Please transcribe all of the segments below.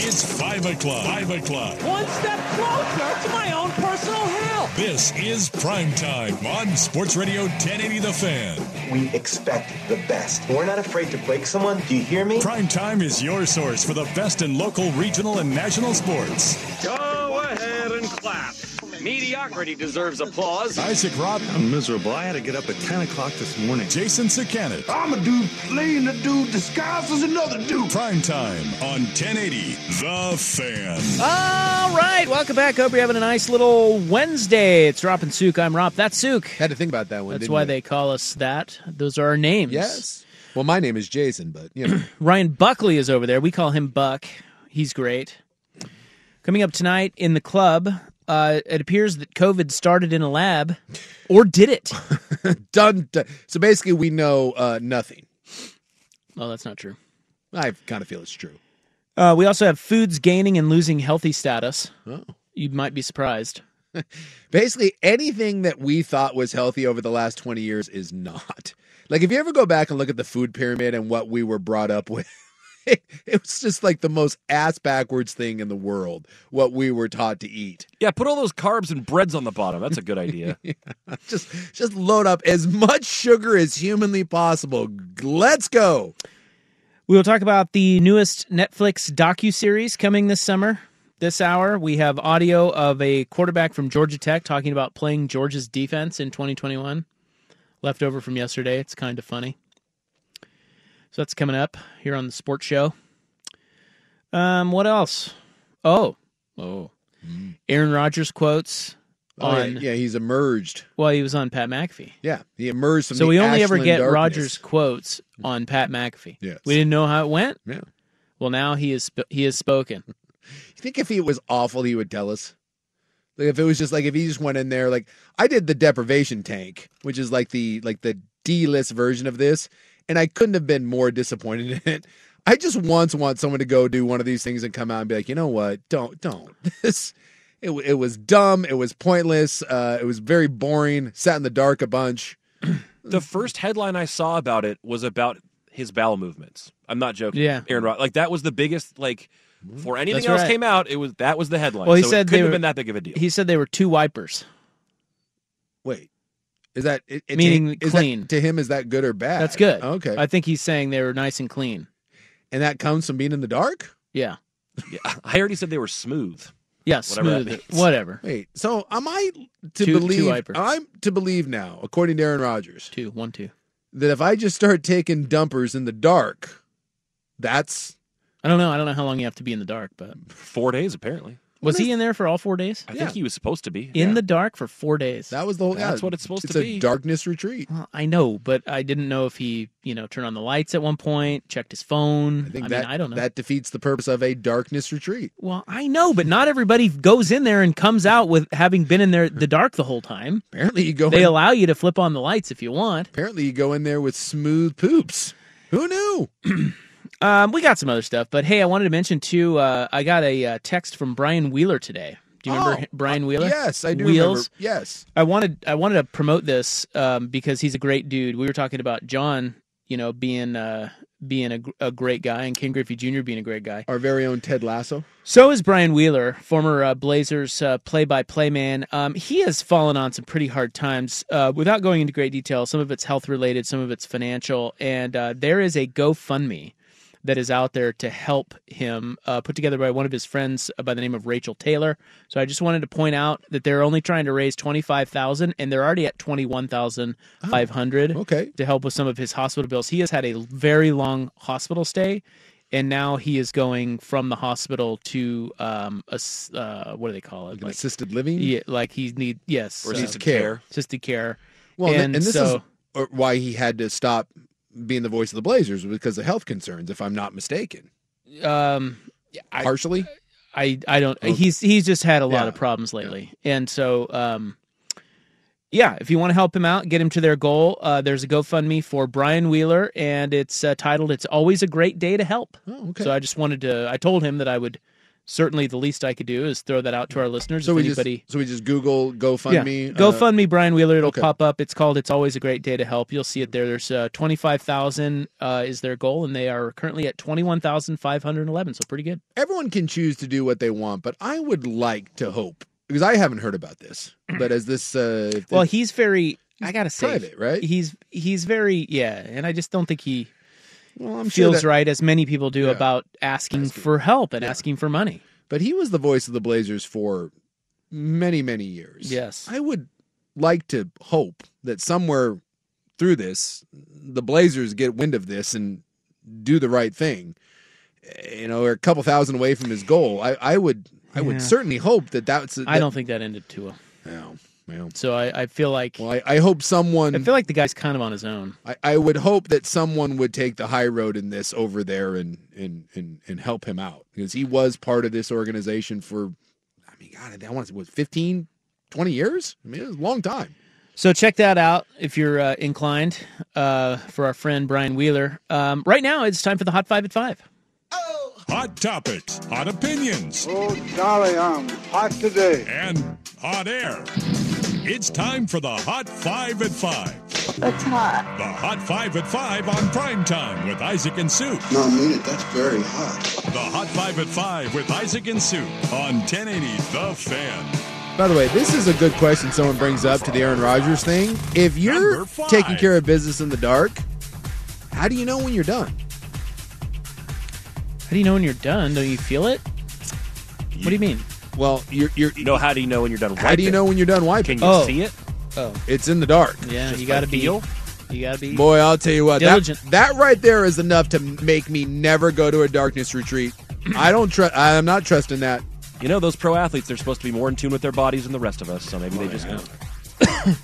It's 5 o'clock. 5 o'clock. One step closer to my own personal hell. This is prime time on Sports Radio 1080 The Fan. We expect the best. We're not afraid to break someone. Do you hear me? Prime time is your source for the best in local, regional, and national sports. Go ahead and clap. Mediocrity deserves applause. Isaac Robb, I'm miserable. I had to get up at 10 o'clock this morning. Jason Sakanet. I'm a dude playing a dude disguised as another dude. Prime time on 1080 The Fan. All right, welcome back. Hope you're having a nice little Wednesday. It's Rop and Sook. I'm Rop. That's Sook. Had to think about that one. That's didn't why you? they call us that. Those are our names. Yes. Well, my name is Jason, but you know, Ryan Buckley is over there. We call him Buck. He's great. Coming up tonight in the club, uh, it appears that COVID started in a lab, or did it? done, done. So basically, we know uh, nothing. well, that's not true. I kind of feel it's true. Uh, we also have foods gaining and losing healthy status. Oh. You might be surprised. Basically, anything that we thought was healthy over the last 20 years is not. Like, if you ever go back and look at the food pyramid and what we were brought up with, it, was just like the most ass backwards thing in the world, what we were taught to eat. Yeah, put all those carbs and breads on the bottom. That's a good idea. Just, just load up as much sugar as humanly possible. Let's go. We will talk about the newest Netflix docu-series coming this summer. This hour, we have audio of a quarterback from Georgia Tech talking about playing Georgia's defense in 2021. Left over from yesterday. It's kind of funny. So that's coming up here on the sports show. Um, what else? Oh, oh, Aaron Rodgers quotes Oh, yeah, on. yeah, he's emerged. Well, he was on Pat McAfee. Yeah, he emerged from So we only ever get darkness. Rodgers quotes on Pat McAfee. Yes. We didn't know how it went. Yeah. Well, now he is he has spoken. You think if he was awful, he would tell us? Like if it was just like if he just went in there, like I did the deprivation tank, which is like the like the D list version of this, and I couldn't have been more disappointed in it. I just once want someone to go do one of these things and come out and be like, you know what? Don't don't this. It, it was dumb. It was pointless. Uh, it was very boring. Sat in the dark a bunch. the first headline I saw about it was about his bowel movements. I'm not joking. Yeah. Aaron Rod- like that was the biggest like before anything That's else right. came out, it was that was the headline. Well, he So said it they couldn't were- have been that big of a deal. He said they were two wipers. Wait, is that it, it- Meaning is that- clean. to him? Is that good or bad? That's good. Okay, I think he's saying they were nice and clean. and that comes from being in the dark. Yeah. Yeah, I already said they were smooth. Yeah, Whatever smooth. Whatever. Wait, so am I to Two- two believe? wipers. I'm to believe now, according to Aaron Rodgers, Two, one, two. that if I just start taking dumpers in the dark, that's I don't know. I don't know how long you have to be in the dark, but Four days apparently. Was he in there for all four days? I Yeah. think he was supposed to be. In Yeah. the dark for four days. that was the whole. That's yeah, what it's supposed it's to a be. darkness retreat. Well, I know, but I didn't know if he, you know, turned on the lights at one point, checked his phone. I think I that mean, I don't know. that defeats the purpose of a darkness retreat. well, I know, but not everybody goes in there and comes out with having been in there the dark the whole time. Apparently, you go. They in, allow you to flip on the lights if you want. apparently, you go in there with smooth poops. Who knew? Um, we got some other stuff, but hey, I wanted to mention too. Uh, I got a uh, text from Brian Wheeler today. Do you remember Oh, hi- Brian Wheeler? Yes, I do. Wheels. Remember. Yes. I wanted I wanted to promote this um, because he's a great dude. We were talking about John, you know, being uh, being a, a great guy, and Ken Griffey Jr. being a great guy. Our very own Ted Lasso. So is Brian Wheeler, former uh, Blazers uh, play-by-play man. Um, he has fallen on some pretty hard times. Uh, without going into great detail, some of it's health related, some of it's financial, and uh, there is a GoFundMe that is out there to help him, uh, put together by one of his friends by the name of Rachel Taylor. So I just wanted to point out that they're only trying to raise twenty five thousand, and they're already at twenty one thousand five hundred. okay. to help with some of his hospital bills. He has had a very long hospital stay, and now he is going from the hospital to um, a uh, what do they call it? Like assisted living? Yeah, like he need yes, Or uh, assisted care. care. assisted care. Well, and, and, this so is uh, why he had to stop being the voice of the Blazers because of health concerns, if I'm not mistaken. um, I, Partially? I I don't. Okay. He's he's just had a lot Yeah. of problems lately, and so um, yeah. If you want to help him out, get him to their goal. Uh, there's a GoFundMe for Brian Wheeler, and it's uh, titled "It's Always a Great Day to Help." Oh, okay. So I just wanted to. I told him that I would. Certainly, the least I could do is throw that out to our listeners. so if we anybody, just so we just Google GoFundMe. yeah, uh, GoFundMe Brian Wheeler. It'll okay. pop up. It's called "It's Always a Great Day to Help." You'll see it there. There's uh, twenty five thousand uh, is their goal, and they are currently at twenty one thousand five hundred eleven. So pretty good. everyone can choose to do what they want, but I would like to hope because I haven't heard about this. But as this, uh, Well, he's very. I gotta say, private, right? He's he's very yeah, and I just don't think he well, I'm sure feels that- right as many people do Yeah. about asking, Asking. for help and Yeah. asking for money. but he was the voice of the Blazers for many, many years. Yes. I would like to hope that somewhere through this, the Blazers get wind of this and do the right thing. You know, we're a couple thousand away from his goal. I, I would, I Yeah. would certainly hope that that's. That, I don't think that ended too well. Well, well, So I, I feel like well I, I hope someone. I feel like the guy's kind of on his own. I, I would hope that someone would take the high road in this over there and and and, and help him out because he was part of this organization for I mean God I want to say what 15 20 years I mean it was a long time So check that out if you're uh, inclined uh, for our friend Brian Wheeler. Um, right now, it's time for the Hot Five at Five. Hot topics, hot opinions, Oh, golly, I'm hot today. and hot air. It's time for the Hot Five at Five. That's hot. The Hot Five at Five on prime time with Isaac and Sue. No, I mean it. That's very hot. The Hot Five at Five with Isaac and Sue on 1080 The Fan. by the way this is a good question someone brings up to the Aaron Rodgers thing if you're taking care of business in the dark how do you know when you're done How do you know when you're done? Don't you feel it? What do you mean? Well you're you're No, how do you know when you're done? how do you know when you're done wiping Can you Oh. see it? Oh, it's in the dark yeah. Just you got to be. feel? You got to be. Boy, I'll tell you what. That, Diligent. that right there is enough to make me never go to a darkness retreat. I don't trust. I'm not trusting that. You know, those pro athletes, they're supposed to be more in tune with their bodies than the rest of us, so maybe they just don't.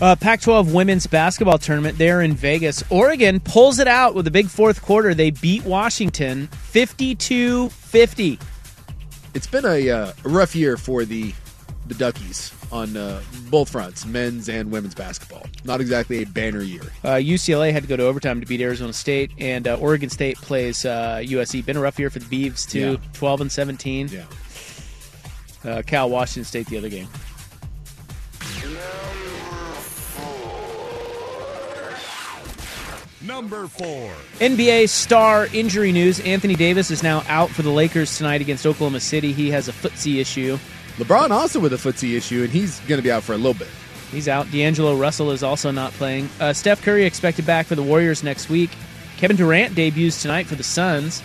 Uh, Pac-12 women's basketball tournament there in Vegas. Oregon pulls it out with a big fourth quarter. They beat Washington 52-50. It's been a, uh, a rough year for the the Duckies on uh, both fronts, men's and women's basketball. Not exactly a banner year. Uh, UCLA had to go to overtime to beat Arizona State, and uh, Oregon State plays uh, USC. Been a rough year for the Beavs too, Yeah. 12 and 17. Yeah. Uh, Cal Washington State the other game. Number four. NBA star injury news: Anthony Davis is now out for the Lakers tonight against Oklahoma City. He has a footsie issue. LeBron also with a footsie issue, and he's going to be out for a little bit. He's out. D'Angelo Russell is also not playing. Uh, Steph Curry expected back for the Warriors next week. Kevin Durant debuts tonight for the Suns.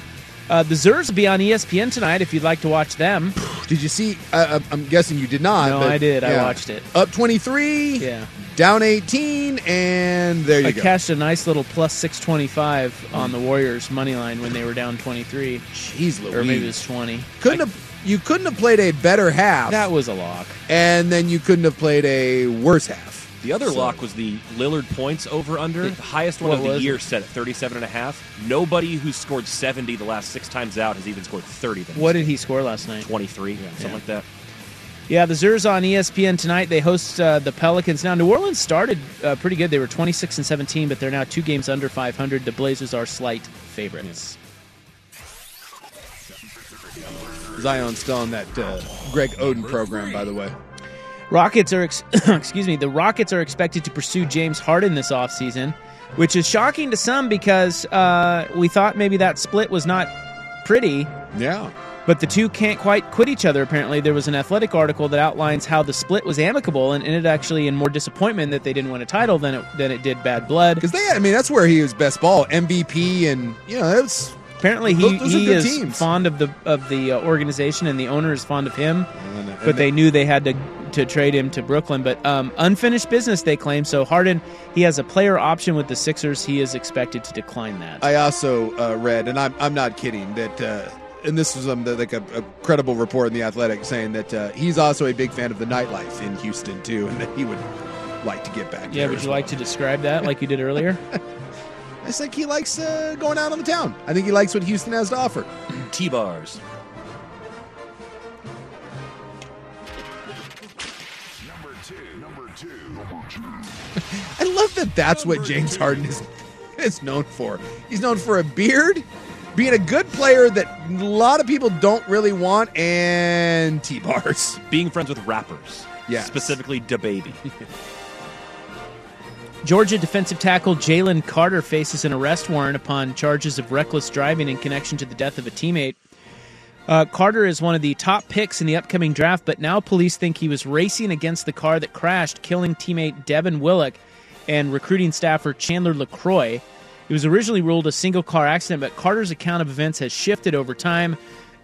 Uh, the Zers will be on ESPN tonight if you'd like to watch them. Did you see? Uh, I'm guessing you did not. No, but, I did. I watched it. Up 23. Yeah. Down 18, and there you I go. I cashed a nice little plus 625 on the Warriors money line when they were down 23. Jeez Louise. Or maybe it was 20. couldn't have you couldn't have played a better half. That was a lock. and then you couldn't have played a worse half. The other So- lock was the Lillard points over under, the highest one of the year it? set at 37 and a half. Nobody who's scored 70 the last six times out has even scored 30 the What did he score last night? 23, something Yeah. like that. Yeah, the Zers on ESPN tonight. They host uh, the Pelicans. Now, New Orleans started uh, pretty good. They were 26 and 17, but they're now two games under 500. The Blazers are slight favorites. Zion's still on that uh, Greg Oden program, by the way. Rockets are, ex- excuse me, the Rockets are expected to pursue James Harden this offseason, which is shocking to some because uh, we thought maybe that split was not pretty. Yeah. But the two can't quite quit each other, apparently. There was an athletic article that outlines how the split was amicable and ended actually in more disappointment that they didn't win a title than it, than it did bad blood. Because they, I mean, that's where he was best ball, MVP, and, you know, was. Apparently, he, Those are he is teams. fond of the of the uh, organization, and the owner is fond of him. but they knew they had to to trade him to Brooklyn. But um, unfinished business, they claim. So Harden, he has a player option with the Sixers. He is expected to decline that. I also uh, read, and I'm, I'm not kidding, that. Uh, and this was um, the, like a, a credible report in the Athletic saying that uh, he's also a big fan of the nightlife in Houston too, and that he would like to get back. yeah, there would you well. like to describe that like you did earlier? I think he likes uh, going out on the town. I think he likes what Houston has to offer. T bars. I love that. That's what James Harden is is known for. He's known for a beard, being a good player that a lot of people don't really want, and t bars. Being friends with rappers. Yes. Specifically, DaBaby. Georgia defensive tackle Jalen Carter faces an arrest warrant upon charges of reckless driving in connection to the death of a teammate. Uh, Carter is one of the top picks in the upcoming draft, but now police think he was racing against the car that crashed, killing teammate Devin Willock and recruiting staffer Chandler LaCroix. It was originally ruled a single car accident, but Carter's account of events has shifted over time.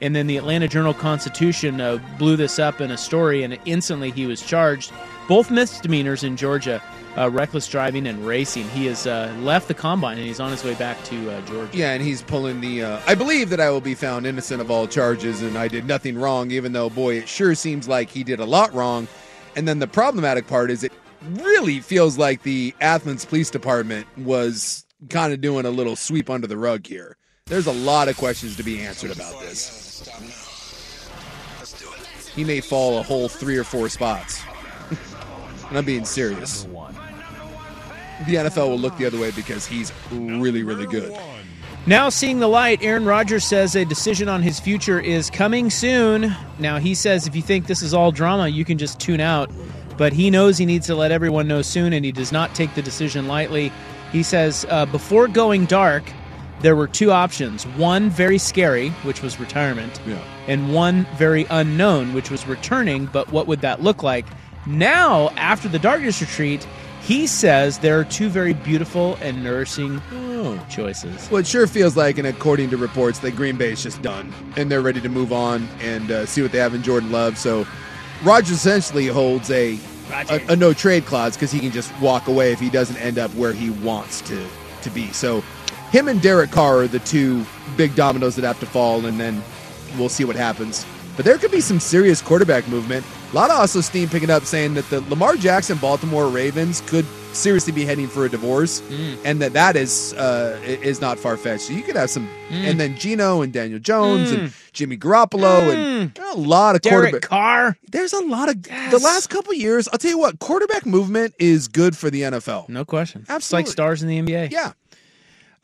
And then the Atlanta Journal Constitution uh, blew this up in a story, and instantly he was charged. Both misdemeanors in Georgia uh, reckless driving and racing. He has uh, left the combine and he's on his way back to uh, Georgia. Yeah, and he's pulling the. Uh, I believe that I will be found innocent of all charges, and I did nothing wrong. Even though, boy, it sure seems like he did a lot wrong. And then the problematic part is, it really feels like the Athens Police Department was kind of doing a little sweep under the rug here. There's a lot of questions to be answered about this. He may fall a whole three or four spots. and I'm being serious. The NFL will look the other way because he's really, really good. Now seeing the light, Aaron Rodgers says a decision on his future is coming soon. Now he says if you think this is all drama, you can just tune out. But he knows he needs to let everyone know soon, and he does not take the decision lightly. He says uh, before going dark, there were two options: one very scary, which was retirement, Yeah. and one very unknown, which was returning. But what would that look like? Now, after the darkness retreat, he says there are two very beautiful and nourishing choices. Well, it sure feels like, and according to reports, that Green Bay is just done and they're ready to move on and uh, see what they have in Jordan Love. So, Rodgers essentially holds a a, a no trade clause because he can just walk away if he doesn't end up where he wants to to be. So, him and Derek Carr are the two big dominoes that have to fall, and then we'll see what happens. But there could be some serious quarterback movement. A lot of also steam picking up saying that the Lamar Jackson Baltimore Ravens could seriously be heading for a divorce, mm. and that that is uh, is not far fetched. So you could have some, mm. and then Geno and Daniel Jones and mm. Jimmy Garoppolo and a lot of Derek quarterback. Carr. There's a lot of the last couple years. I'll tell you what, quarterback movement is good for the NFL. No question. It's Absolutely. like stars in the NBA. Yeah.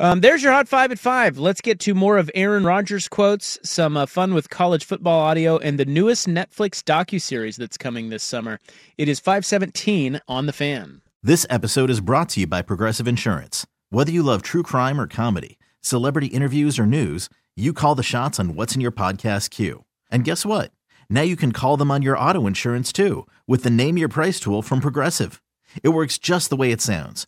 Um, there's your hot five at five. Let's get to more of Aaron Rodgers quotes, some uh, fun with college football audio, and the newest Netflix docu-series that's coming this summer. It is 517 on the fan. This episode is brought to you by Progressive Insurance. Whether you love true crime or comedy, celebrity interviews or news, you call the shots on what's in your podcast queue. And guess what? Now you can call them on your auto insurance too with the Name Your Price tool from Progressive. It works just the way it sounds.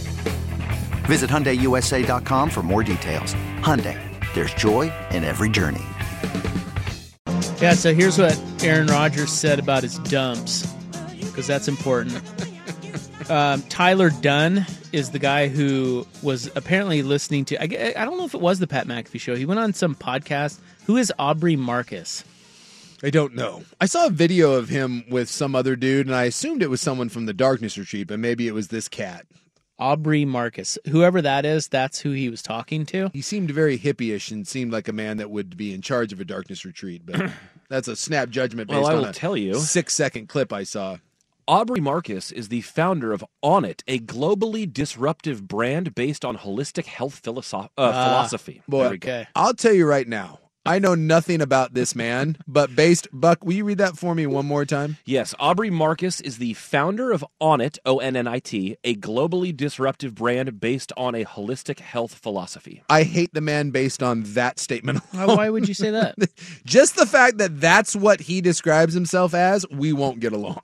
Visit HyundaiUSA.com for more details. Hyundai, there's joy in every journey. Yeah, so here's what Aaron Rodgers said about his dumps. because that's important. Um, Tyler Dunne is the guy who was apparently listening to. I, I don't know if it was the Pat McAfee show. He went on some podcast. Who is Aubrey Marcus? I don't know. I saw a video of him with some other dude, and I assumed it was someone from the Darkness Retreat, but maybe it was this cat. Aubrey Marcus. Whoever that is, that's who he was talking to. He seemed very hippie-ish and seemed like a man that would be in charge of a Darkness Retreat, but that's a snap judgment based Well, I on will a tell you. six-second clip I saw. Aubrey Marcus is the founder of Onnit, a globally disruptive brand based on holistic health philosoph- uh, Ah, philosophy. Boy, There we go. I'll tell you right now. I know nothing about this man, but based Buck, will you read that for me one more time? Yes, Aubrey Marcus is the founder of Onnit, O N N I T, a globally disruptive brand based on a holistic health philosophy. I hate the man based on that statement. Why, why would you say that? Just the fact that that's what he describes himself as, we won't get along.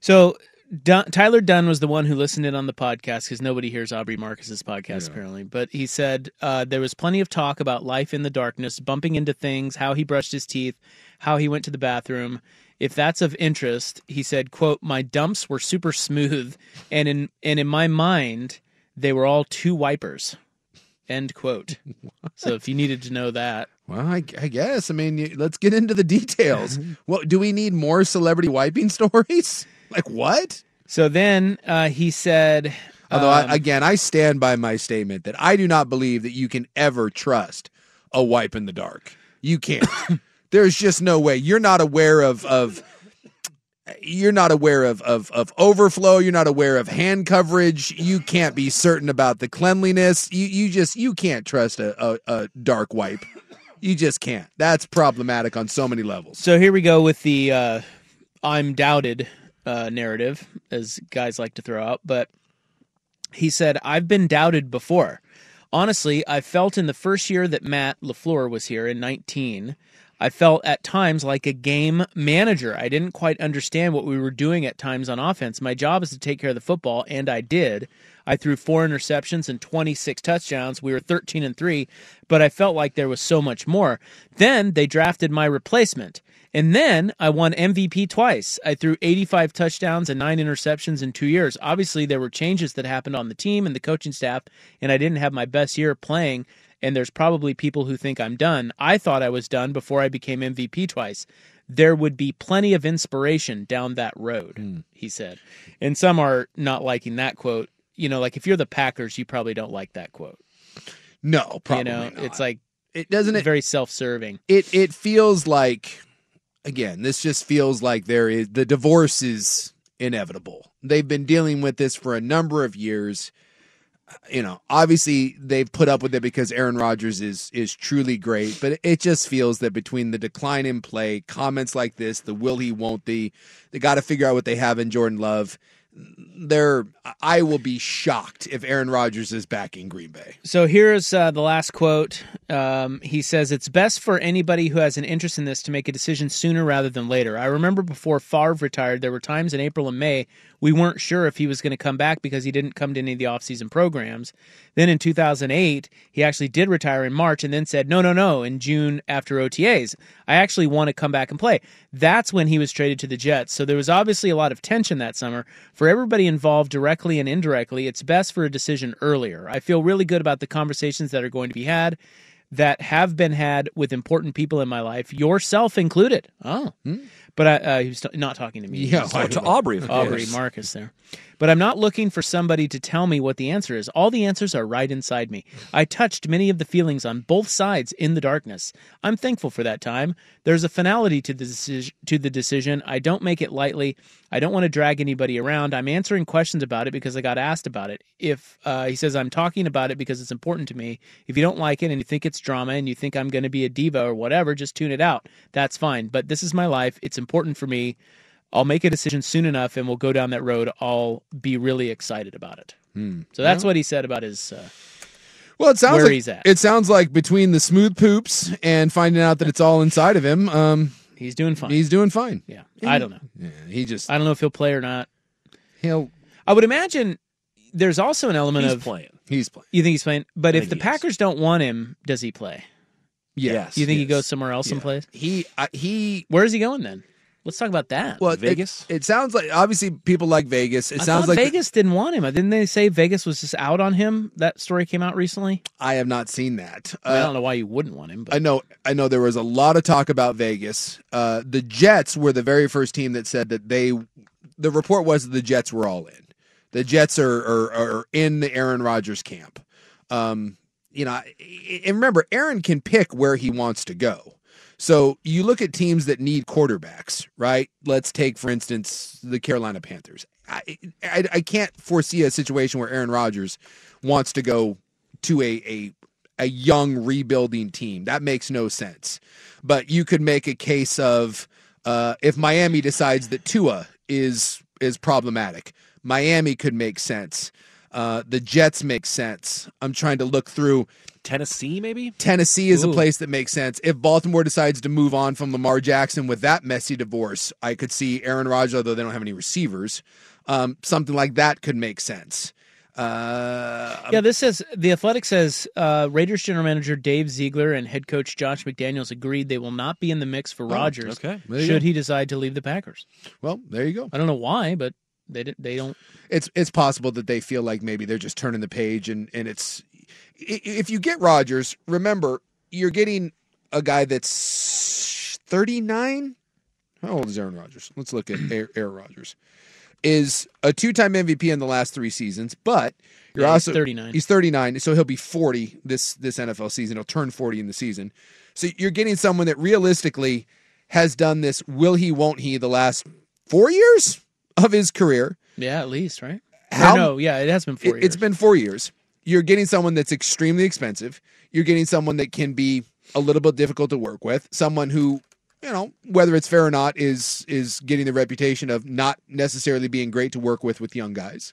So Dun- Tyler Dunne was the one who listened in on the podcast because nobody hears Aubrey Marcus's podcast apparently. But he said uh, there was plenty of talk about life in the darkness, bumping into things, how he brushed his teeth, how he went to the bathroom. If that's of interest, he said, "quote My dumps were super smooth, and in and in my mind, they were all two wipers." End quote. so if you needed to know that, Well, I, I guess. I mean, let's get into the details. well, do we need more celebrity wiping stories? Like what? so then uh, he said, Although, um, I, again, I stand by my statement that I do not believe that you can ever trust a wipe in the dark. You can't. There's just no way. You're not aware of of. You're not aware of, of of overflow. You're not aware of hand coverage. You can't be certain about the cleanliness. You you just you can't trust a, a, a dark wipe. You just can't. That's problematic on so many levels. So here we go with the uh, I'm doubted uh, narrative, as guys like to throw out. But he said, I've been doubted before. Honestly, I felt in the first year that Matt LaFleur was here in 19, I felt at times like a game manager. I didn't quite understand what we were doing at times on offense. My job is to take care of the football, and I did. I threw four interceptions and 26 touchdowns. We were 13 and 3, but I felt like there was so much more. Then they drafted my replacement. And then I won MVP twice. I threw 85 touchdowns and nine interceptions in two years. Obviously, there were changes that happened on the team and the coaching staff, and I didn't have my best year playing. And there's probably people who think I'm done. I thought I was done before I became MVP twice. There would be plenty of inspiration down that road, hmm. he said. And some are not liking that quote. You know, like if you're the Packers, you probably don't like that quote. No, probably you know, not. it's like it doesn't it very self-serving. it it feels like again this just feels like there is the divorce is inevitable. They've been dealing with this for a number of years. You know obviously they've put up with it because Aaron Rodgers is is truly great but it just feels that between the decline in play comments like this the will he won't he they got to figure out what they have in Jordan Love they're I will be shocked if Aaron Rodgers is back in Green Bay So here's uh, the last quote. Um, he says, It's best for anybody who has an interest in this to make a decision sooner rather than later. I remember before Favre retired, there were times in April and May we weren't sure if he was going to come back because he didn't come to any of the offseason programs. Then in 2008, he actually did retire in March and then said, No, no, no, in June after OTAs. I actually want to come back and play. That's when he was traded to the Jets. So there was obviously a lot of tension that summer. For everybody involved, directly and indirectly, it's best for a decision earlier. I feel really good about the conversations that are going to be had that have been had with important people in my life, yourself included. Oh. Hmm. But I, uh, he was t- not talking to me. Yeah, to Aubrey, of Aubrey course. Marcus there. But I'm not looking for somebody to tell me what the answer is. All the answers are right inside me. I touched many of the feelings on both sides in the darkness. I'm thankful for that time. There's a finality to the decision. To the decision. I don't make it lightly. I don't want to drag anybody around. I'm answering questions about it because I got asked about it. If uh, he says I'm talking about it because it's important to me. If you don't like it and you think it's drama and you think I'm going to be a diva or whatever, just tune it out. That's fine. But this is my life. It's important for me. I'll make a decision soon enough and we'll go down that road. I'll be really excited about it. So that's Yeah. what he said about his. Uh, Well, it sounds Where like he's at. it sounds like between the smooth poops and finding out that it's all inside of him, um, he's doing fine. he's doing fine. yeah, I don't know. Yeah, he just I don't know if he'll play or not. he'll I would imagine there's also an element He's of playing. he's playing. you think he's playing, but I if the he is. Packers don't want him, does he play? Yeah. Yes. You think he goes somewhere else and plays? He uh, he Where is he going then? Let's talk about that. Well, Vegas? It, sounds like obviously people like Vegas. It I sounds like Vegas didn't want him. Didn't they say Vegas was just out on him? That story came out recently. I have not seen that. I, mean, I Uh, don't know why you wouldn't want him, but I know I know there was a lot of talk about Vegas. Uh, the Jets were the very first team that said that they the report was that the Jets were all in. The Jets are are, are in the Aaron Rodgers camp. Um, you know, and remember Aaron can pick where he wants to go. So you look at teams that need quarterbacks, right? Let's take for instance the Carolina Panthers. I, I, I can't foresee a situation where Aaron Rodgers wants to go to a, a a young rebuilding team. That makes no sense. But you could make a case of uh, if Miami decides that Tua is is problematic, Miami could make sense. Uh, the Jets make sense. I'm trying to look through. Tennessee, maybe? Tennessee is a place that makes sense. If Baltimore decides to move on from Lamar Jackson with that messy divorce, I could see Aaron Rodgers, although they don't have any receivers. Um, something like that could make sense. Uh, yeah, this says the Athletic says uh, Raiders general manager Dave Ziegler and head coach Josh McDaniels agreed they will not be in the mix for Oh, Rodgers. okay. Should go. he decide to leave the Packers? Well, there you go. I don't know why, but they didn't. They don't. it's it's possible that they feel like maybe they're just turning the page and and it's if you get Rodgers, remember you're getting a guy that's 39. How old is Aaron Rodgers? Let's look at Aaron Rodgers. Is a two-time MVP in the last 3 seasons, but you're Yeah, he's also 39. He's 39, so he'll be 40 this this NFL season. He'll turn 40 in the season. So you're getting someone that realistically has done this will he won't he the last 4 years of his career. Yeah, at least right. How- Or no, yeah, it has been four It- years. It's been four years. You're getting someone that's extremely expensive. You're getting someone that can be a little bit difficult to work with. Someone who, you know, whether it's fair or not, is is getting the reputation of not necessarily being great to work with with young guys.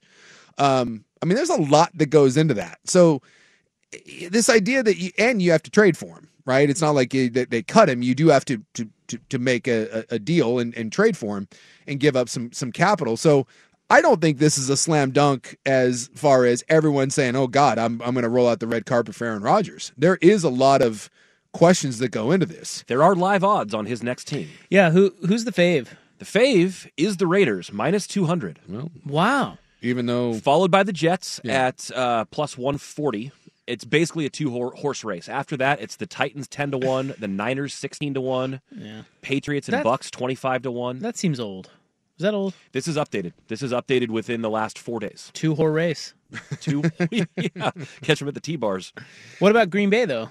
Um, I mean, there's a lot that goes into that. So this idea that you and you have to trade for him, right? It's not like you, that they cut him. You do have to to to, to make a, a a deal and, and trade for him and give up some some capital. So I don't think this is a slam dunk as far as everyone saying, "Oh God, I'm I'm going to roll out the red carpet for Aaron Rodgers." There is a lot of questions that go into this. There are live odds on his next team. yeah, who who's the fave? The fave is the Raiders, minus 200. Well, Wow. even though Followed by the Jets Yeah. at uh, plus 140. It's basically a two horse race. After that, it's the Titans 10 to 1, the Niners 16 to 1, Yeah, Patriots and That- Bucks 25 to 1. that seems old. Is that old? This is updated. This is updated within the last 4 days. Two whore race. Two yeah, catch them at the T-bars. What about Green Bay though?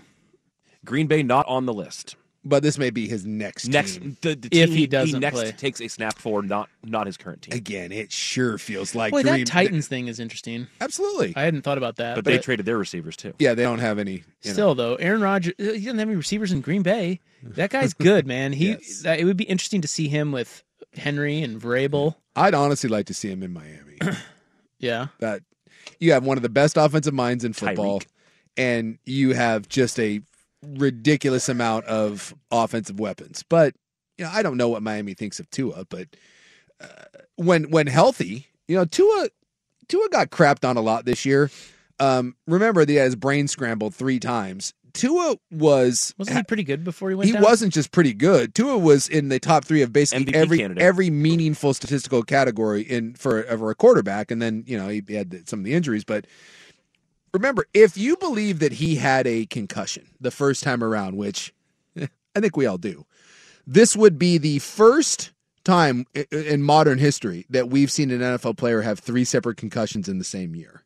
Green Bay not on the list. But this may be his next Next team. the, the If team he doesn't he next play. takes a snap for not not his current team. Again, it sure feels like Boy, Green that Titans thing is interesting. Absolutely. I hadn't thought about that. But they traded their receivers too. yeah, they don't have any. You know. Still though, Aaron Rodgers uh, he doesn't have any receivers in Green Bay. That guy's good, man. He Yes. that, it would be interesting to see him with Henry and Vrabel. I'd honestly like to see him in Miami. Yeah. that you have one of the best offensive minds in football, Tyreek. and you have just a ridiculous amount of offensive weapons. But you know, I don't know what Miami thinks of Tua, but uh, when when healthy, you know, Tua Tua got crapped on a lot this year. Um, remember that he had his brain scrambled three times. Tua was Wasn't he pretty good before he went he down? wasn't just pretty good. Tua was in the top three of basically MVP every candidate. every meaningful statistical category in for, for a quarterback. And then you know he had some of the injuries, but remember, if you believe that he had a concussion the first time around, which eh, I think we all do, this would be the first time in modern history that we've seen an NFL player have three separate concussions in the same year.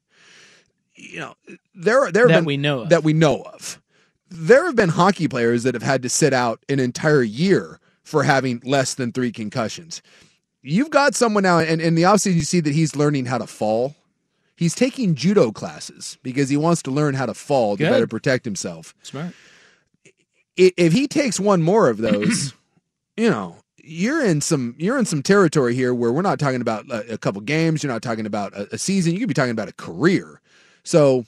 You know, there there have That been, we know of. that we know of. There have been hockey players that have had to sit out an entire year for having less than three concussions. You've got someone now, and in the offseason, you see that he's learning how to fall. He's taking judo classes because he wants to learn how to fall to better protect himself. smart. If he takes one more of those, you know, you're in some you're in some territory here where we're not talking about a, a couple games. You're not talking about a, a season. You could be talking about a career. So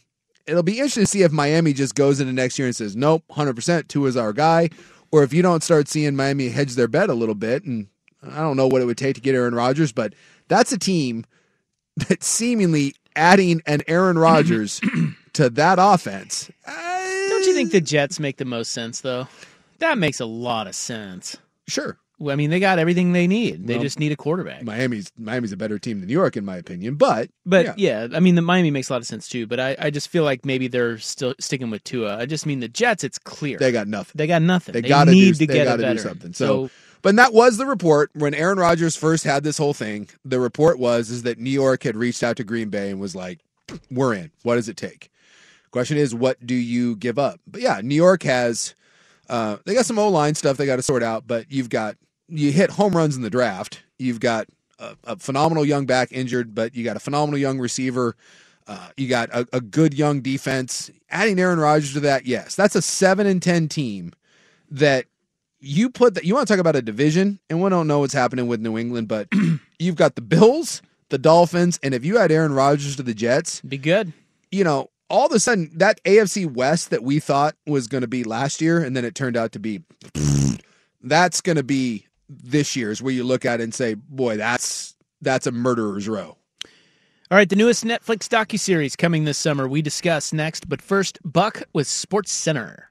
it'll be interesting to see if Miami just goes into next year and says, nope, 100%, Tua is our guy. Or if you don't start seeing Miami hedge their bet a little bit. And I don't know what it would take to get Aaron Rodgers, but that's a team that seemingly adding an Aaron Rodgers to that offense. Don't you think the Jets make the most sense though? That makes a lot of sense. Sure. I mean, they got everything they need. They Well, just need a quarterback. Miami's Miami's a better team than New York, in my opinion. But But yeah. yeah. I mean, the Miami makes a lot of sense too. But I, I just feel like maybe they're still sticking with Tua. I just mean the Jets. It's clear they got nothing. they got nothing. They, They, got to need do, to they get gotta a do veteran. something. So, but that was the report when Aaron Rodgers first had this whole thing. The report was is that New York had reached out to Green Bay and was like, "We're in. What does it take?" Question is, what do you give up? But yeah, New York has uh, they got some O line stuff they got to sort out. But you've got you hit home runs in the draft. You've got a, a phenomenal young back injured, but you got a phenomenal young receiver. Uh, you got a, a good young defense. Adding Aaron Rodgers to that, yes, that's a seven and ten team that you put that. You want to talk about a division, and we don't know what's happening with New England, but you've got the Bills, the Dolphins, and if you add Aaron Rodgers to the Jets, be good. You know, all of a sudden that AFC West that we thought was going to be last year, and then it turned out to be that's going to be this year's where you look at it and say, boy, that's that's a murderer's row. All right, the newest Netflix docu series coming this summer. We discuss next, but first, Buck with Sports Center.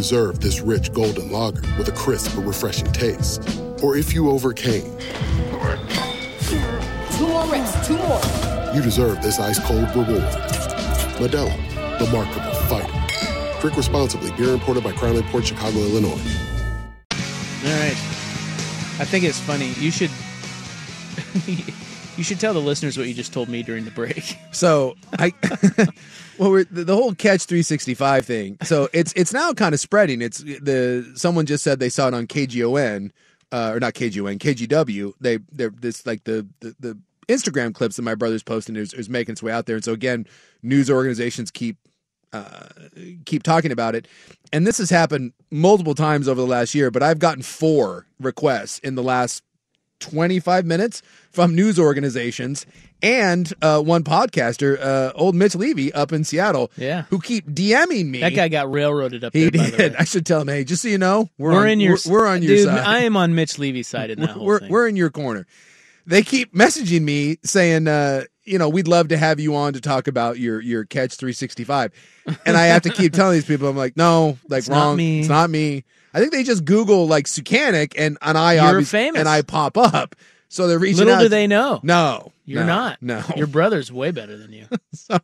you deserve this rich golden lager with a crisp but refreshing taste. Or if you overcame, Two more reps, two more. you deserve this ice cold reward. Modelo, the Markable Fighter. Drink responsibly. Beer imported by Crown Port Chicago, Illinois. All right. I think it's funny. You should you should tell the listeners what you just told me during the break. So I, well, we're, the, the whole catch three sixty five thing. So it's it's now kind of spreading. It's the someone just said they saw it on KGON, uh, or not KGON, KGW. They they're this like the the, the Instagram clips that my brother's posting is, is making its way out there. And so again, news organizations keep uh, keep talking about it. And this has happened multiple times over the last year, but I've gotten four requests in the last 25 minutes from news organizations and uh, one podcaster, uh, old Mitch Levy up in Seattle, Yeah. who keep DMing me. That guy got railroaded up he there. By the did. way. I should tell him, hey, just so you know, we're, We're on, in your we're, we're on your dude, side. I am on Mitch Levy's side in that whole we're, thing. we're in your corner. They keep messaging me saying, uh, you know, we'd love to have you on to talk about your your catch 365. And I have to keep telling these people, I'm like, no, like It's not wrong. me. It's not me. I think they just Google like Sukanic and, and I You're obvious- famous. and I pop up. So they're reaching Little out. do they know. No. You're no, not. No. Your brother's way better than you. so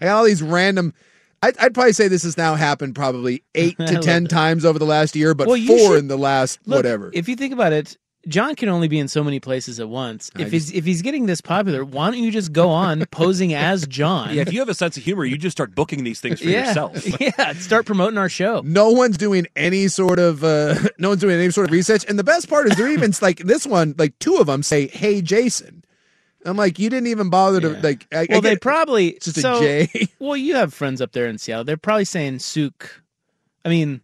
I got all these random. I'd, I'd probably say this has now happened probably eight to ten times over the last year, but Well, four should- in the last Look, whatever. If you think about it, John can only be in so many places at once. I If he's if he's getting this popular, why don't you just go on posing as John? Yeah, if you have a sense of humor, you just start booking these things for yeah, yourself. yeah, start promoting our show. no one's doing any sort of uh no one's doing any sort of research and the best part is they're even like this one like two of them say hey jason i'm like you didn't even bother to like I, I well, they get- probably it's just so- a j Well, you have friends up there in Seattle. They're probably saying Souk. I mean,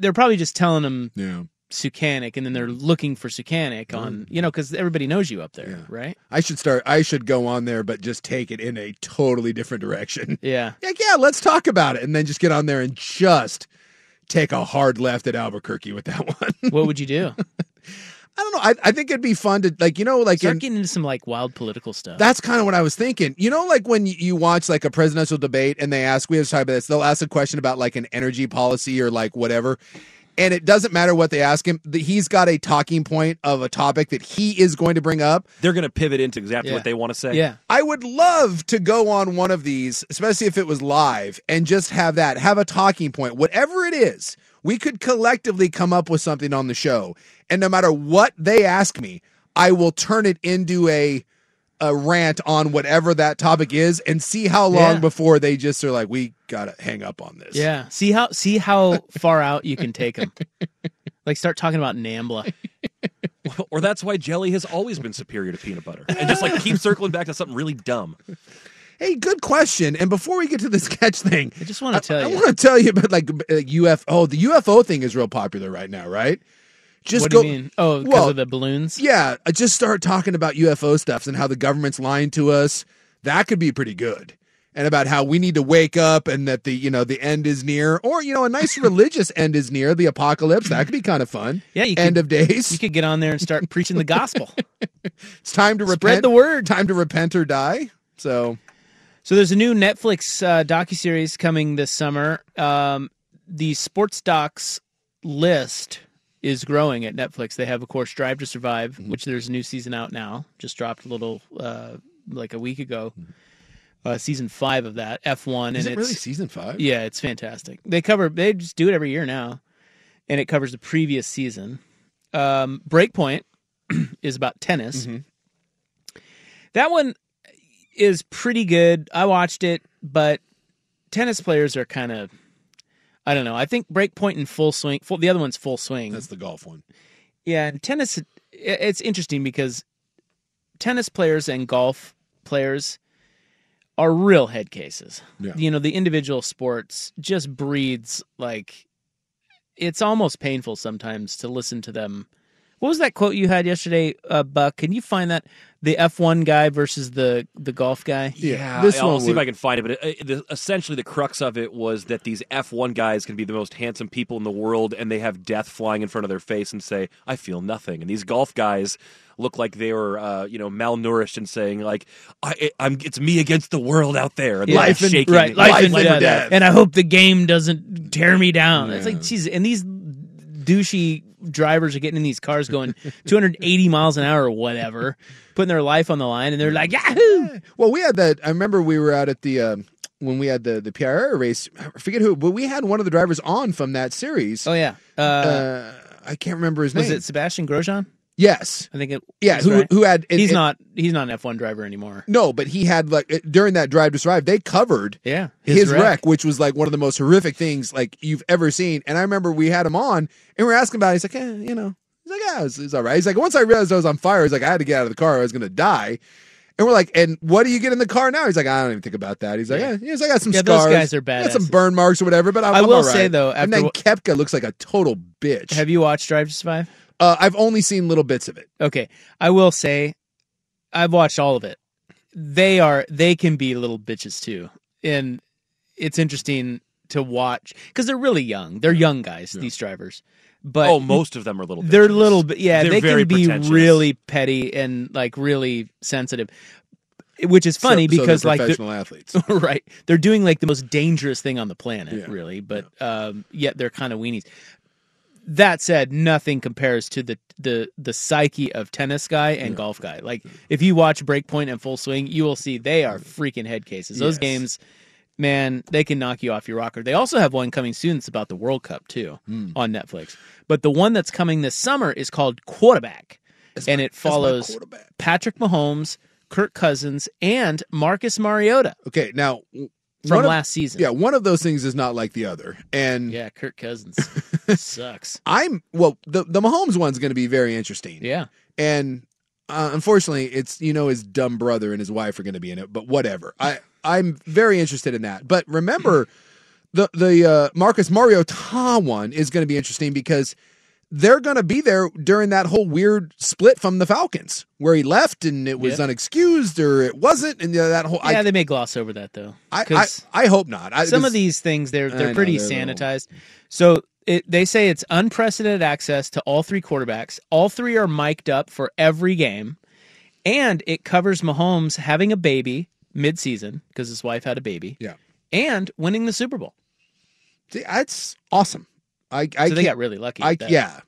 they're probably just telling him yeah Sukanik, and then they're looking for Sukanik on mm. you know because everybody knows you up there, right? I should start. I should go on there, but just take it in a totally different direction. Yeah. Like, yeah, let's talk about it, and then just get on there and just take a hard left at Albuquerque with that one. What would you do? I don't know. I, I think it'd be fun to like you know like Start in, getting into some like wild political stuff. That's kind of what I was thinking. You know, like when you, you watch like a presidential debate and they ask, we have talked about this, they'll ask a question about like an energy policy or like whatever. And it doesn't matter what they ask him. He's got a talking point of a topic that he is going to bring up. They're going to pivot into exactly Yeah. what they want to say. Yeah. I would love to go on one of these, especially if it was live, and just have that, have a talking point, whatever it is. We could collectively come up with something on the show. And no matter what they ask me, I will turn it into a a rant on whatever that topic is and see how long Yeah. before they just are like, we gotta hang up on this. Yeah. See how see how far out you can take them. Like start talking about Nambla. Or that's why jelly has always been superior to peanut butter. And just like keep circling back to something really dumb. Hey, good question. And before we get to the sketch thing, I just want to tell I you. I want to tell you about like uh, like UFO. Oh, the UFO thing is real popular right now, right? Just what go. do you mean? Oh, because Well, of the balloons. Yeah, just start talking about UFO stuff and how the government's lying to us. That could be pretty good. And about how we need to wake up and that the you know the end is near, or you know a nice religious end is near, the apocalypse. That could be kind of fun. Yeah, you end could- of days. You could get on there and start preaching the gospel. It's time to Spread repent. the word. Time to repent or die. So So there's a new Netflix uh, docu series coming this summer. Um, the sports docs list is growing at Netflix. They have, of course, Drive to Survive, Mm-hmm. which there's a new season out now. Just dropped a little, uh, like a week ago. Uh, season five of that F1, Mm-hmm. is and it it's really season five? yeah, it's fantastic. They cover they just do it every year now, and it covers the previous season. Um, Breakpoint is about tennis. That one is pretty good. I watched it, but tennis players are kind of I don't know. I think Breakpoint and Full Swing. Full, the other one's Full Swing. That's the golf one. Yeah, and tennis. It's interesting because tennis players and golf players are real head cases. Yeah. You know, the individual sports just breeds like it's almost painful sometimes to listen to them. What was that quote you had yesterday, uh, Buck? Can you find that the F one guy versus the the golf guy? Yeah, this I'll one see if I can find it. But it, it, the, essentially, the crux of it was that these F1 guys can be the most handsome people in the world, and they have death flying in front of their face and say, "I feel nothing." And these golf guys look like they were, uh, you know, malnourished and saying, "Like, I, I'm, it's me against the world out there." And Yeah. they're shaking, right? Life, and, death. death. And I hope the game doesn't tear me down. It's like, geez, and these douchey drivers are getting in these cars going 280 miles an hour or whatever, putting their life on the line, and they're like, Yahoo! Well, we had that. I remember we were out at the um, when we had the the PRR race. I forget who, but we had one of the drivers on from that series. Oh yeah, uh, Uh, I can't remember his was name. Was it Sebastian Grosjean? Yes, I think it. yeah. Who right. who had? he's not. He's not an F1 driver anymore. No, but he had like uh, during that drive to survive, they covered Yeah, his, wreck. which was like one of the most horrific things like you've ever seen. And I remember we had him on, and we are asking about. it. He's like, eh, you know, he's like, yeah, it's, it's all right. He's like, once I realized I was on fire, he's like, I had to get out of the car. I was going to die. And we're like, and what do you get in the car now? He's like, I don't even think about that. He's like, yeah, he's like, I got some Yeah, those scars. guys are I got some burn marks or whatever. But I'm, I will say, though, and then what- Koepka looks like a total bitch. Have you watched Drive to Survive? Uh, I've only seen little bits of it. Okay, I will say, I've watched all of it. They are they can be little bitches too, and it's interesting to watch because they're really young. They're young guys, these drivers. But oh, most of them are little. they're little bit. Yeah, They're they can be really petty and like really sensitive, which is funny So- so because they're like professional athletes. right, they're doing like the most dangerous thing on the planet, Yeah. really. But um, yet they're kind of weenies. That said, nothing compares to the the the psyche of tennis guy and golf guy. Like if you watch Breakpoint and Full Swing, you will see they are freaking head cases. Those Yes. games, man, they can knock you off your rocker. They also have one coming soon. It's about the World Cup too Hmm. on Netflix. But the one that's coming this summer is called Quarterback, and it follows. Patrick Mahomes, Kirk Cousins, and Marcus Mariota Okay, now from of- last season. Yeah, one of those things is not like the other, and Yeah, Kirk Cousins sucks. I'm well. The the Mahomes one's going to be very interesting. Yeah. and uh, unfortunately, it's you know his dumb brother and his wife are going to be in it. But whatever. I I'm very interested in that. But remember, the the uh, Marcus Mariota one is going to be interesting because they're going to be there during that whole weird split from the Falcons, where he left and it was unexcused or it wasn't, and that whole. Yeah, I, they may gloss over that though. I, I, I hope not. I, some of these things they're they're know, pretty they're a little- sanitized. So it, they say it's unprecedented access to all three quarterbacks. All three are mic'd up for every game, and it covers Mahomes having a baby mid-season because his wife had a baby. Yeah. and winning the Super Bowl. See, that's awesome. I, I so they got really lucky. I yeah,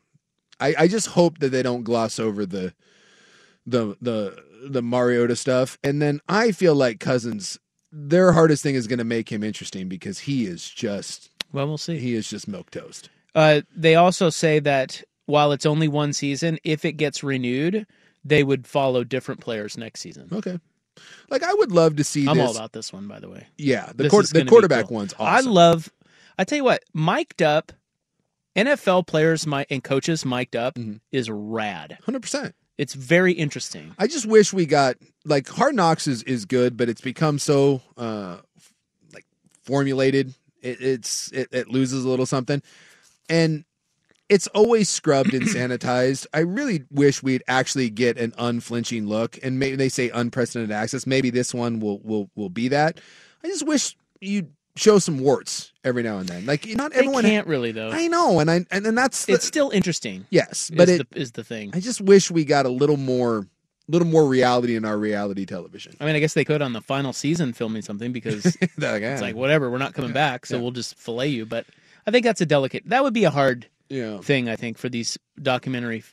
I, I just hope that they don't gloss over the the the the Mariota stuff, and then I feel like Cousins. Their hardest thing is going to make him interesting because he is just well, we'll see. He is just milk toast. Uh, they also say that while it's only one season, if it gets renewed, they would follow different players next season. Okay. Like I would love to see. I'm this. all about this one, by the way. Yeah, the the quarterback cool. one's I love. I tell you what, mic'd up, NFL players and coaches mic'd up Mm-hmm. is rad. Hundred percent. It's very interesting. I just wish we got like Hard Knocks is, is good, but it's become so uh like formulated. It, it's it, it loses a little something, and it's always scrubbed and sanitized. I really wish we'd actually get an unflinching look, and maybe they say unprecedented access. Maybe this one will will will be that. I just wish you'd show some warts every now and then. Like not They everyone can't really though. I know, and I and then that's the, it's still interesting. yes, but is it the, is the thing. I just wish we got a little more, little more reality in our reality television. I mean, I guess they could on the final season filming something because like, it's like eh. whatever, we're not coming back, so Yeah. we'll just fillet you. But I think that's a delicate. That would be a hard Yeah. thing. I think for these documentary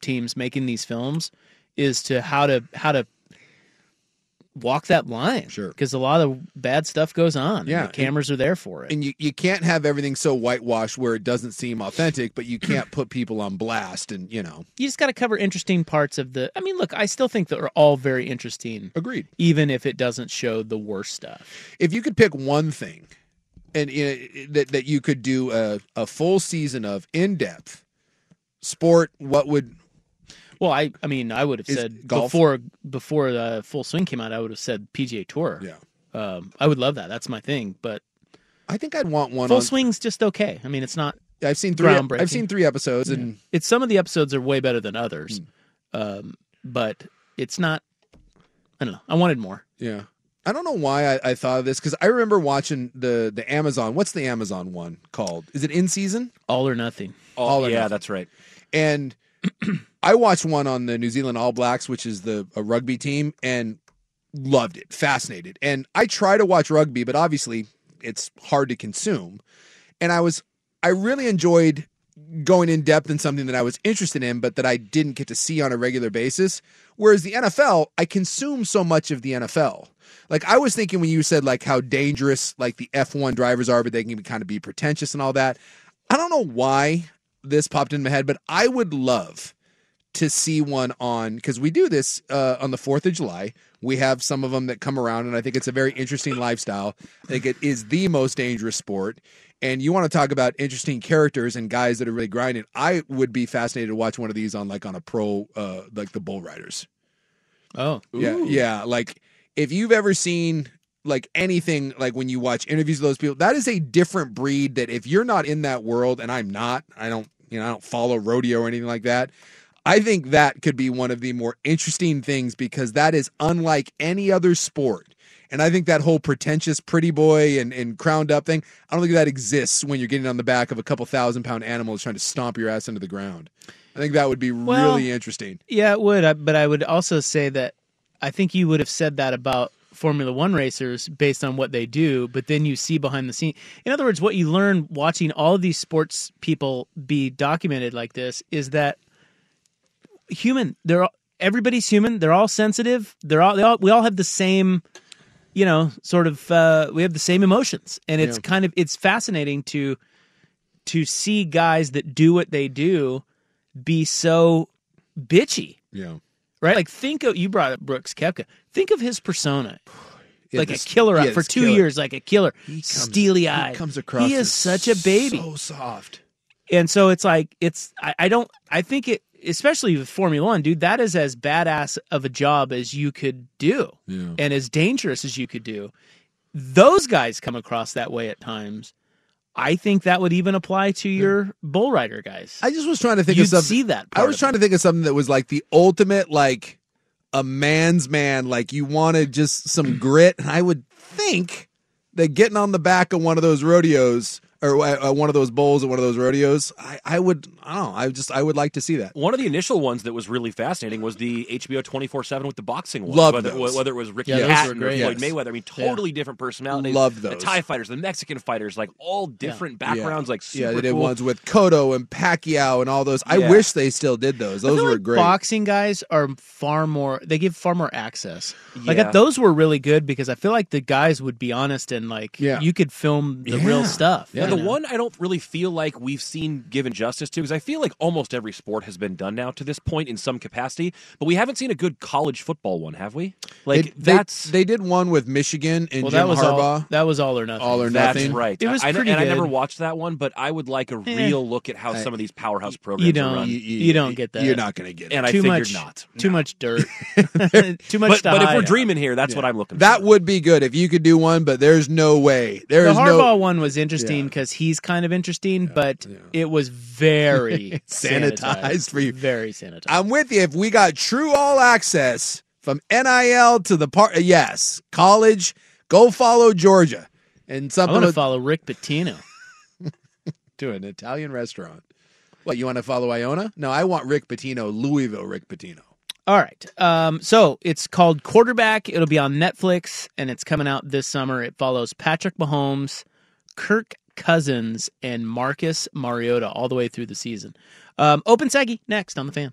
teams making these films is to how to how to walk that line. Sure, because a lot of bad stuff goes on. and Yeah, the cameras are there for it. and you, you can't have everything so whitewashed where it doesn't seem authentic, but you can't put people on blast and you know. you just got to cover interesting parts of the. I mean, look, I still think they're all very interesting. Agreed. Even if it doesn't show the worst stuff. If you could pick one thing, and uh, that that you could do a, a full season of in depth sport, what would Well, I I mean, I would have Is said golf- before before the full swing came out, I would have said PGA Tour. Yeah. Um, I would love that. That's my thing. But I think I'd want one full on- swing's just okay. I mean, it's not. I've seen three. groundbreaking. I've seen three episodes, and It's some of the episodes are way better than others, Hmm. um, but it's not. I don't know. I wanted more. Yeah. I don't know why I, I thought of this because I remember watching the the Amazon. What's the Amazon one called? Is it in season? All or nothing. All or yeah, nothing. that's right. And I watched one on the New Zealand All Blacks, which is the a rugby team, and loved it, fascinated. And I try to watch rugby, but obviously it's hard to consume. And I was I really enjoyed going in depth in something that I was interested in, but that I didn't get to see on a regular basis. Whereas the NFL, I consume so much of the NFL. Like I was thinking when you said like how dangerous like the F1 drivers are, but they can kind of be pretentious and all that. I don't know why this popped in my head, but I would love to see one on because we do this uh, on the Fourth of July. We have some of them that come around, and I think it's a very interesting lifestyle. I think it is the most dangerous sport. And you want to talk about interesting characters and guys that are really grinding. I would be fascinated to watch one of these on like on a pro, uh, like the bull riders. Oh, Yeah, yeah. Like if you've ever seen like anything like when you watch interviews of those people, that is a different breed that if you're not in that world, and I'm not, I don't, you know, I don't follow rodeo or anything like that. I think that could be one of the more interesting things because that is unlike any other sport. And I think that whole pretentious pretty boy and, and crowned up thing, I don't think that exists when you're getting on the back of a couple thousand pound animals trying to stomp your ass into the ground. I think that would be Well, really interesting. Yeah, it would. But I would also say that I think you would have said that about Formula One racers based on what they do, but then you see behind the scene. In other words, what you learn watching all these sports people be documented like this is that human. They're all, everybody's human. They're all sensitive. They're all, they all we all have the same, you know, sort of. Uh, we have the same emotions, and it's Yeah. kind of it's fascinating to to see guys that do what they do be so bitchy Yeah. right? Like think of you brought up Brooks Koepka. Think of his persona. Yeah, like this- a killer yeah, for two killer. years, like a killer, comes- steely he eyed. comes across He is such a baby, so soft. and so it's like it's. I, I don't. I think it, especially with Formula One, dude. That is as badass of a job as you could do, Yeah. and as dangerous as you could do. Those guys come across that way at times. I think that would even apply to your bull rider guys. I just was trying to think You'd of something. see that. I was trying to think of something that was like the ultimate, like a man's man. Like you wanted just some grit. And I would think that getting on the back of one of those rodeos or uh, one of those bowls at one of those rodeos, I, I would, I don't know, I just, I would like to see that. One of the initial ones that was really fascinating was the HBO twenty four seven with the boxing one. Loved whether, those. whether it was Ricky Yeah, those Hatton or great. Floyd Yes. Mayweather. I mean, totally different personalities. Loved The those. Thai fighters, the Mexican fighters, like all different backgrounds. Like super yeah, they did cool. ones with Cotto and Pacquiao and all those. I wish they still did those. I Those feel were like great. Boxing guys are far more. They give far more access. Like Yeah. those were really good because I feel like the guys would be honest and like Yeah. you could film the real stuff. Yeah. Now, you the know? one I don't really feel like we've seen given justice to, because I feel like almost every sport has been done now to this point in some capacity, but we haven't seen a good college football one, have we? Like It- they- that's they, did one with Michigan and well, Jim that was Harbaugh. all. That was all or nothing. All or that's nothing. right. It was I, I- pretty and I never watched that one, but I would like a Eh. real look at how I- some of these powerhouse programs You don't. run. You, don't get that. You're not going to get it. and I too figured much. not. Too much dirt. too much. But, but if we're dreaming here, that's what I'm looking for. That for. would be good if you could do one, but there's no way. There the is Harbaugh no one was interesting Yeah. Because he's kind of interesting, but it was very Sanitized for you. Very sanitized. I'm with you. If we got true all access from NIL to the part, yes, college, go follow Georgia and I something want to with- follow Rick Pitino. to an Italian restaurant. What you want to follow Iona? No, I want Rick Pitino, Louisville Rick Pitino. All right. Um, so it's called Quarterback. It'll be on Netflix and it's coming out this summer. It follows Patrick Mahomes, Kirk Cousins, and Marcus Mariota all the way through the season. Um, Open Saggy next on the fan.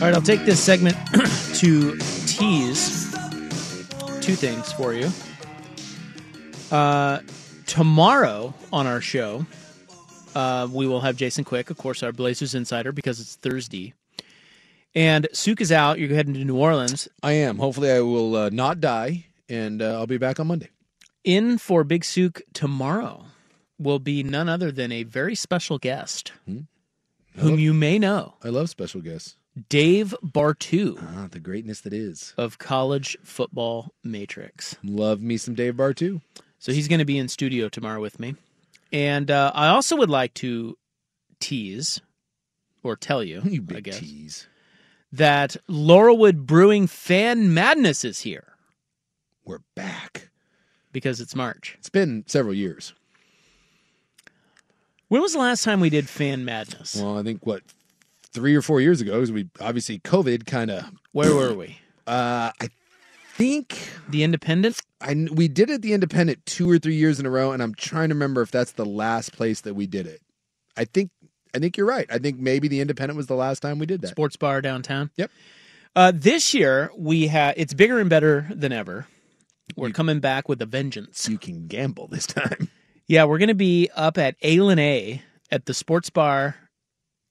All right, I'll take this segment to tease two things for you. Uh, tomorrow on our show, uh, we will have Jason Quick, of course, our Blazers insider, because it's Thursday. And Souk is out. You're heading to New Orleans. I am. Hopefully, I will uh, not die, and uh, I'll be back on Monday. In for Big Souk tomorrow will be none other than a very special guest Hmm. whom you may know, I love special guests. Dave Bartoo Ah, the greatness that is. of College Football Matrix. Love me some Dave Bartoo. So he's going to be in studio tomorrow with me. And uh, I also would like to tease or tell you, You I guess, tease. that Laurelwood Brewing Fan Madness is here We're back. because it's March. It's been several years. When was the last time we did Fan Madness? Well, I think what three or four years ago, because we obviously COVID kind of. Where were we? Uh, I think The Independent? I we did it at the Independent two or three years in a row, and I'm trying to remember if that's the last place that we did it. I think I think you're right. I think maybe the Independent was the last time we did that. Sports Bar downtown? Yep. Uh, this year, we have it's bigger and better than ever. We're coming back with a vengeance. You can gamble this time. Yeah, we're going to be up at Alien A at the sports bar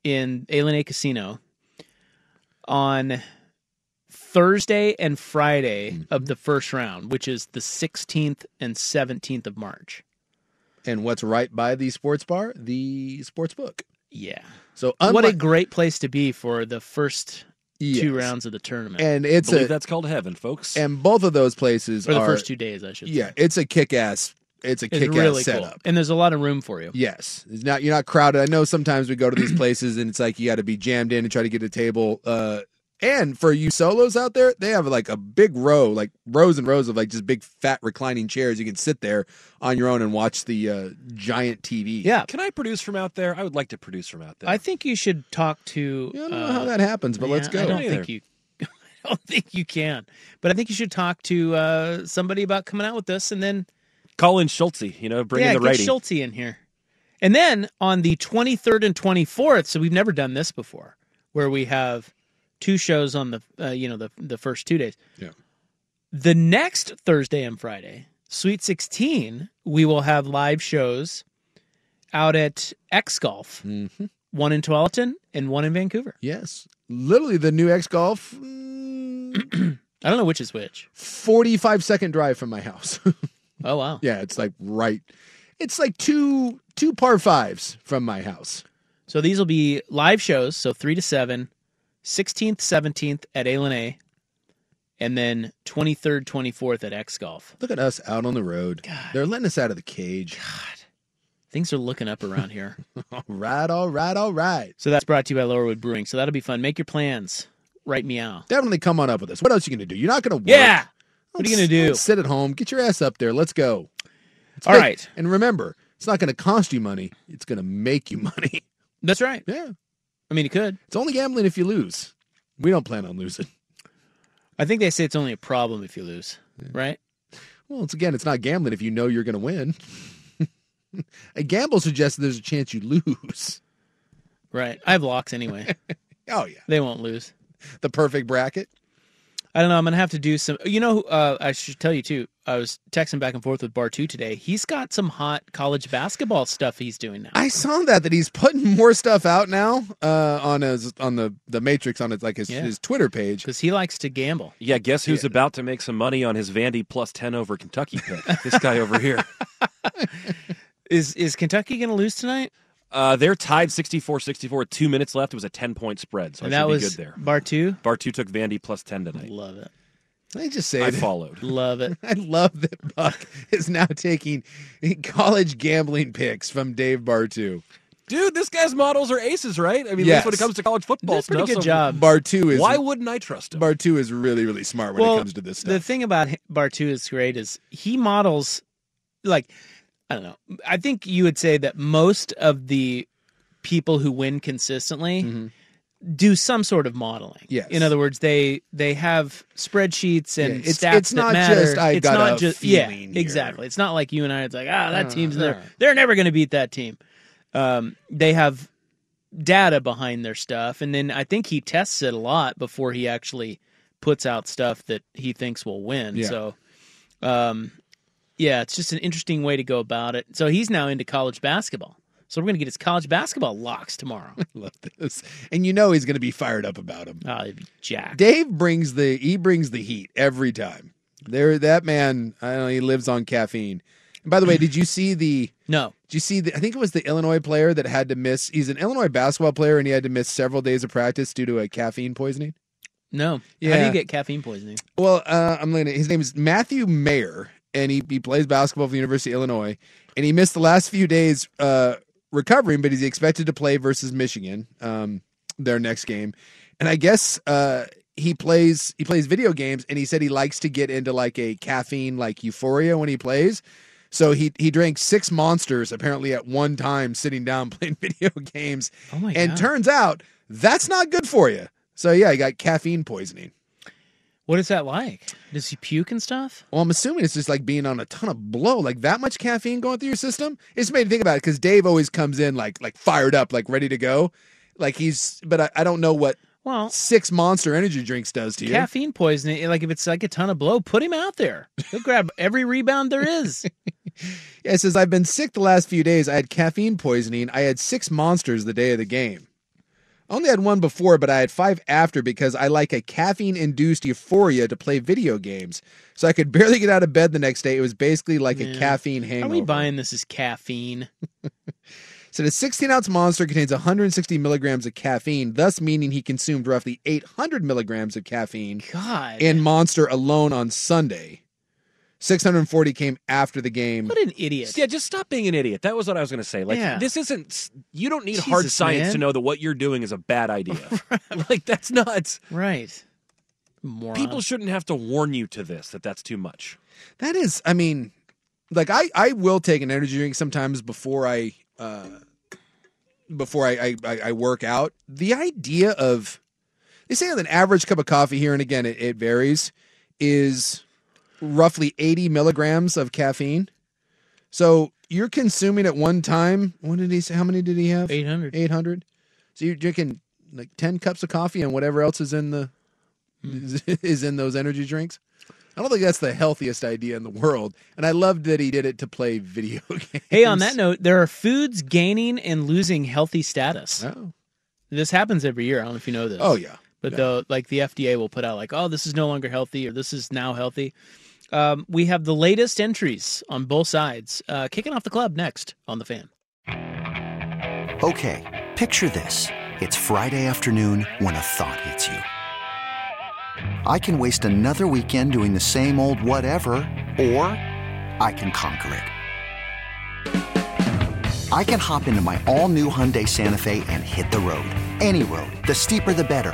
in ilani Casino on Thursday and Friday mm-hmm. of the first round, which is the 16th and 17th of March. And what's right by the sports bar? The sports book. Yeah. So what a great place to be for the first two rounds of the tournament. and it's believe a that's called heaven, folks. and both of those places or the are first two days, I should Yeah, say. it's a kick ass. It's a It's kick really ass cool. setup. And there's a lot of room for you. Yes, it's not you're not crowded. I know sometimes we go to these places and it's like you got to be jammed in and try to get a table. Uh, and for you solos out there, they have like a big row, like rows and rows of like just big fat reclining chairs. You can sit there on your own and watch the uh, giant TV. Yeah. Can I produce from out there? I would like to produce from out there. I think you should talk to. I don't know uh, how that happens, but let's go. I don't think you. I don't think you can, but I think you should talk to uh, somebody about coming out with this, and then Call in Schultze, you know, bring yeah, in the get rating. Schulte in here, and then on the twenty third and twenty fourth. So we've never done this before, where we have two shows on the uh, you know the the first two days. Yeah. The next Thursday and Friday, Sweet 16, we will have live shows out at X Golf, Mm-hmm. one in Tualatin and one in Vancouver. Yes. Literally the new X Golf, I don't know which is which. 45 second drive from my house. Oh, wow. yeah, it's like right. It's like two two par fives from my house. So these will be live shows, so 3 to 7, 16th, 17th at A and then 23rd, 24th at X Golf. Look at us out on the road. They're letting us out of the cage. God. Things are looking up around here. all right, all right, all right. So that's brought to you by Laurelwood Brewing. So that'll be fun. Make your plans. Right meow. Definitely come on up with us. What else are you gonna do? You're not gonna work. Yeah. What are you gonna do? sit at home. Get your ass up there. Let's go. All right. And remember, it's not gonna cost you money. It's gonna make you money. That's right. Yeah. I mean, it could. It's only gambling if you lose. We don't plan on losing. I think they say it's only a problem if you lose, right? Well, it's again, it's not gambling if you know you're gonna win. a gamble suggests there's a chance you lose. Right. I have locks anyway. Oh yeah. They won't lose. The perfect bracket. I don't know. I'm gonna have to do some. You know, uh, I should tell you too. I was texting back and forth with Bartoo today. He's got some hot college basketball stuff he's doing now. I saw that that he's putting more stuff out now uh, on his on the the Matrix on his like his, Yeah. his Twitter page because he likes to gamble. Yeah, guess who's about to make some money on his Vandy plus 10 over Kentucky pick? this guy over here. Is is Kentucky gonna lose tonight? Uh, they're tied 64-64 with two minutes left. It was a 10-point spread, so and I that should was be good there. Bartoo. Bar 2 took Vandy plus 10 tonight. Love it. I just say I that- followed. Love it. I love that Buck is now taking college gambling picks from Dave Bartoo. Dude, this guy's models are aces, right? I mean, Yes. at least when it comes to college football Did a pretty stuff, good so job. Bartoo is Why wouldn't I trust him? Bartoo is really really smart when well, it comes to this stuff. the thing about hi- Bartoo is great is he models like I don't know. I think you would say that most of the people who win consistently do some sort of modeling. Mm-hmm. Yes. In other words, they they have spreadsheets and Yeah, it's- stats it's that not matter. just, "I it's got not a just yeah, here." exactly. It's not like you and I. It's like ah, that Uh, team's there. They're never going to beat that team. Um, they have data behind their stuff, and then I think he tests it a lot before he actually puts out stuff that he thinks will win. Yeah. So, um, yeah, it's just an interesting way to go about it. So he's now into college basketball. So we're gonna get his college basketball locks tomorrow. love this, and you know he's going to be fired up about him. Oh, he'd be jacked. Dave brings the he brings the heat every time. There, that man, I don't know, he lives on caffeine. And by the way, did you see the? No. Did you see the? I think it was the Illinois player that had to miss. He's an Illinois basketball player, and he had to miss several days of practice due to a caffeine poisoning. No. Yeah. How do you get caffeine poisoning? Well, uh, I'm looking at his name is Matthew Mayer, and he, he plays basketball for the University of Illinois, and he missed the last few days uh, recovering, but he's expected to play versus Michigan, um, their next game, and I guess uh, he plays he plays video games, and he said he likes to get into like a caffeine like euphoria when he plays. So he he drank six monsters apparently at one time sitting down playing video games. Oh and God. turns out that's not good for you. So yeah, he got caffeine poisoning. What is that like? Does he puke and stuff? Well, I'm assuming it's just like being on a ton of blow, like that much caffeine going through your system. It's made me think about it because Dave always comes in like like fired up, like ready to go, like he's. But I, I don't know what well six Monster Energy drinks does to you. Caffeine poisoning, like if it's like a ton of blow, put him out there. He'll grab every rebound there is. Yeah, it says I've been sick the last few days. I had caffeine poisoning. I had six monsters the day of the game. I only had one before, but I had five after because I like a caffeine induced euphoria to play video games. So I could barely get out of bed the next day. It was basically like a caffeine Are hangover. we buying this as caffeine? So the 16 ounce monster contains 160 milligrams of caffeine, thus meaning he consumed roughly 800 milligrams of caffeine God. in Monster alone on Sunday. 640 came after the game. What an idiot. Yeah, just stop being an idiot. That was what I was going to say. Like, Yeah. this isn't. You don't need hard science man. to know that what you're doing is a bad idea. like, that's nuts. Right. Moron. People shouldn't have to warn you to this that that's too much. That is, I mean, like I, I will take an energy drink sometimes before I, uh, before I, I, I I work out. The idea of, they say an average cup of coffee here and again, it, it varies, is roughly 80 milligrams of caffeine. So you're consuming at one time. What did he say? How many did he have? 800. 800. So you're drinking like 10 cups of coffee and whatever else is in the, hmm. is in those energy drinks. I don't think that's the healthiest idea in the world. And I loved that he did it to play video games. Hey, on that note, there are foods gaining and losing healthy status. Oh. This happens every year. I don't know if you know this. Oh, yeah. But Yeah. the like the FDA will put out like, oh, this is no longer healthy or this is now healthy. Um, we have the latest entries on both sides. Uh, kicking off the club next on the fan. Okay, picture this. It's Friday afternoon when a thought hits you. I can waste another weekend doing the same old whatever, or I can conquer it. I can hop into my all new Hyundai Santa Fe and hit the road. Any road. The steeper, the better.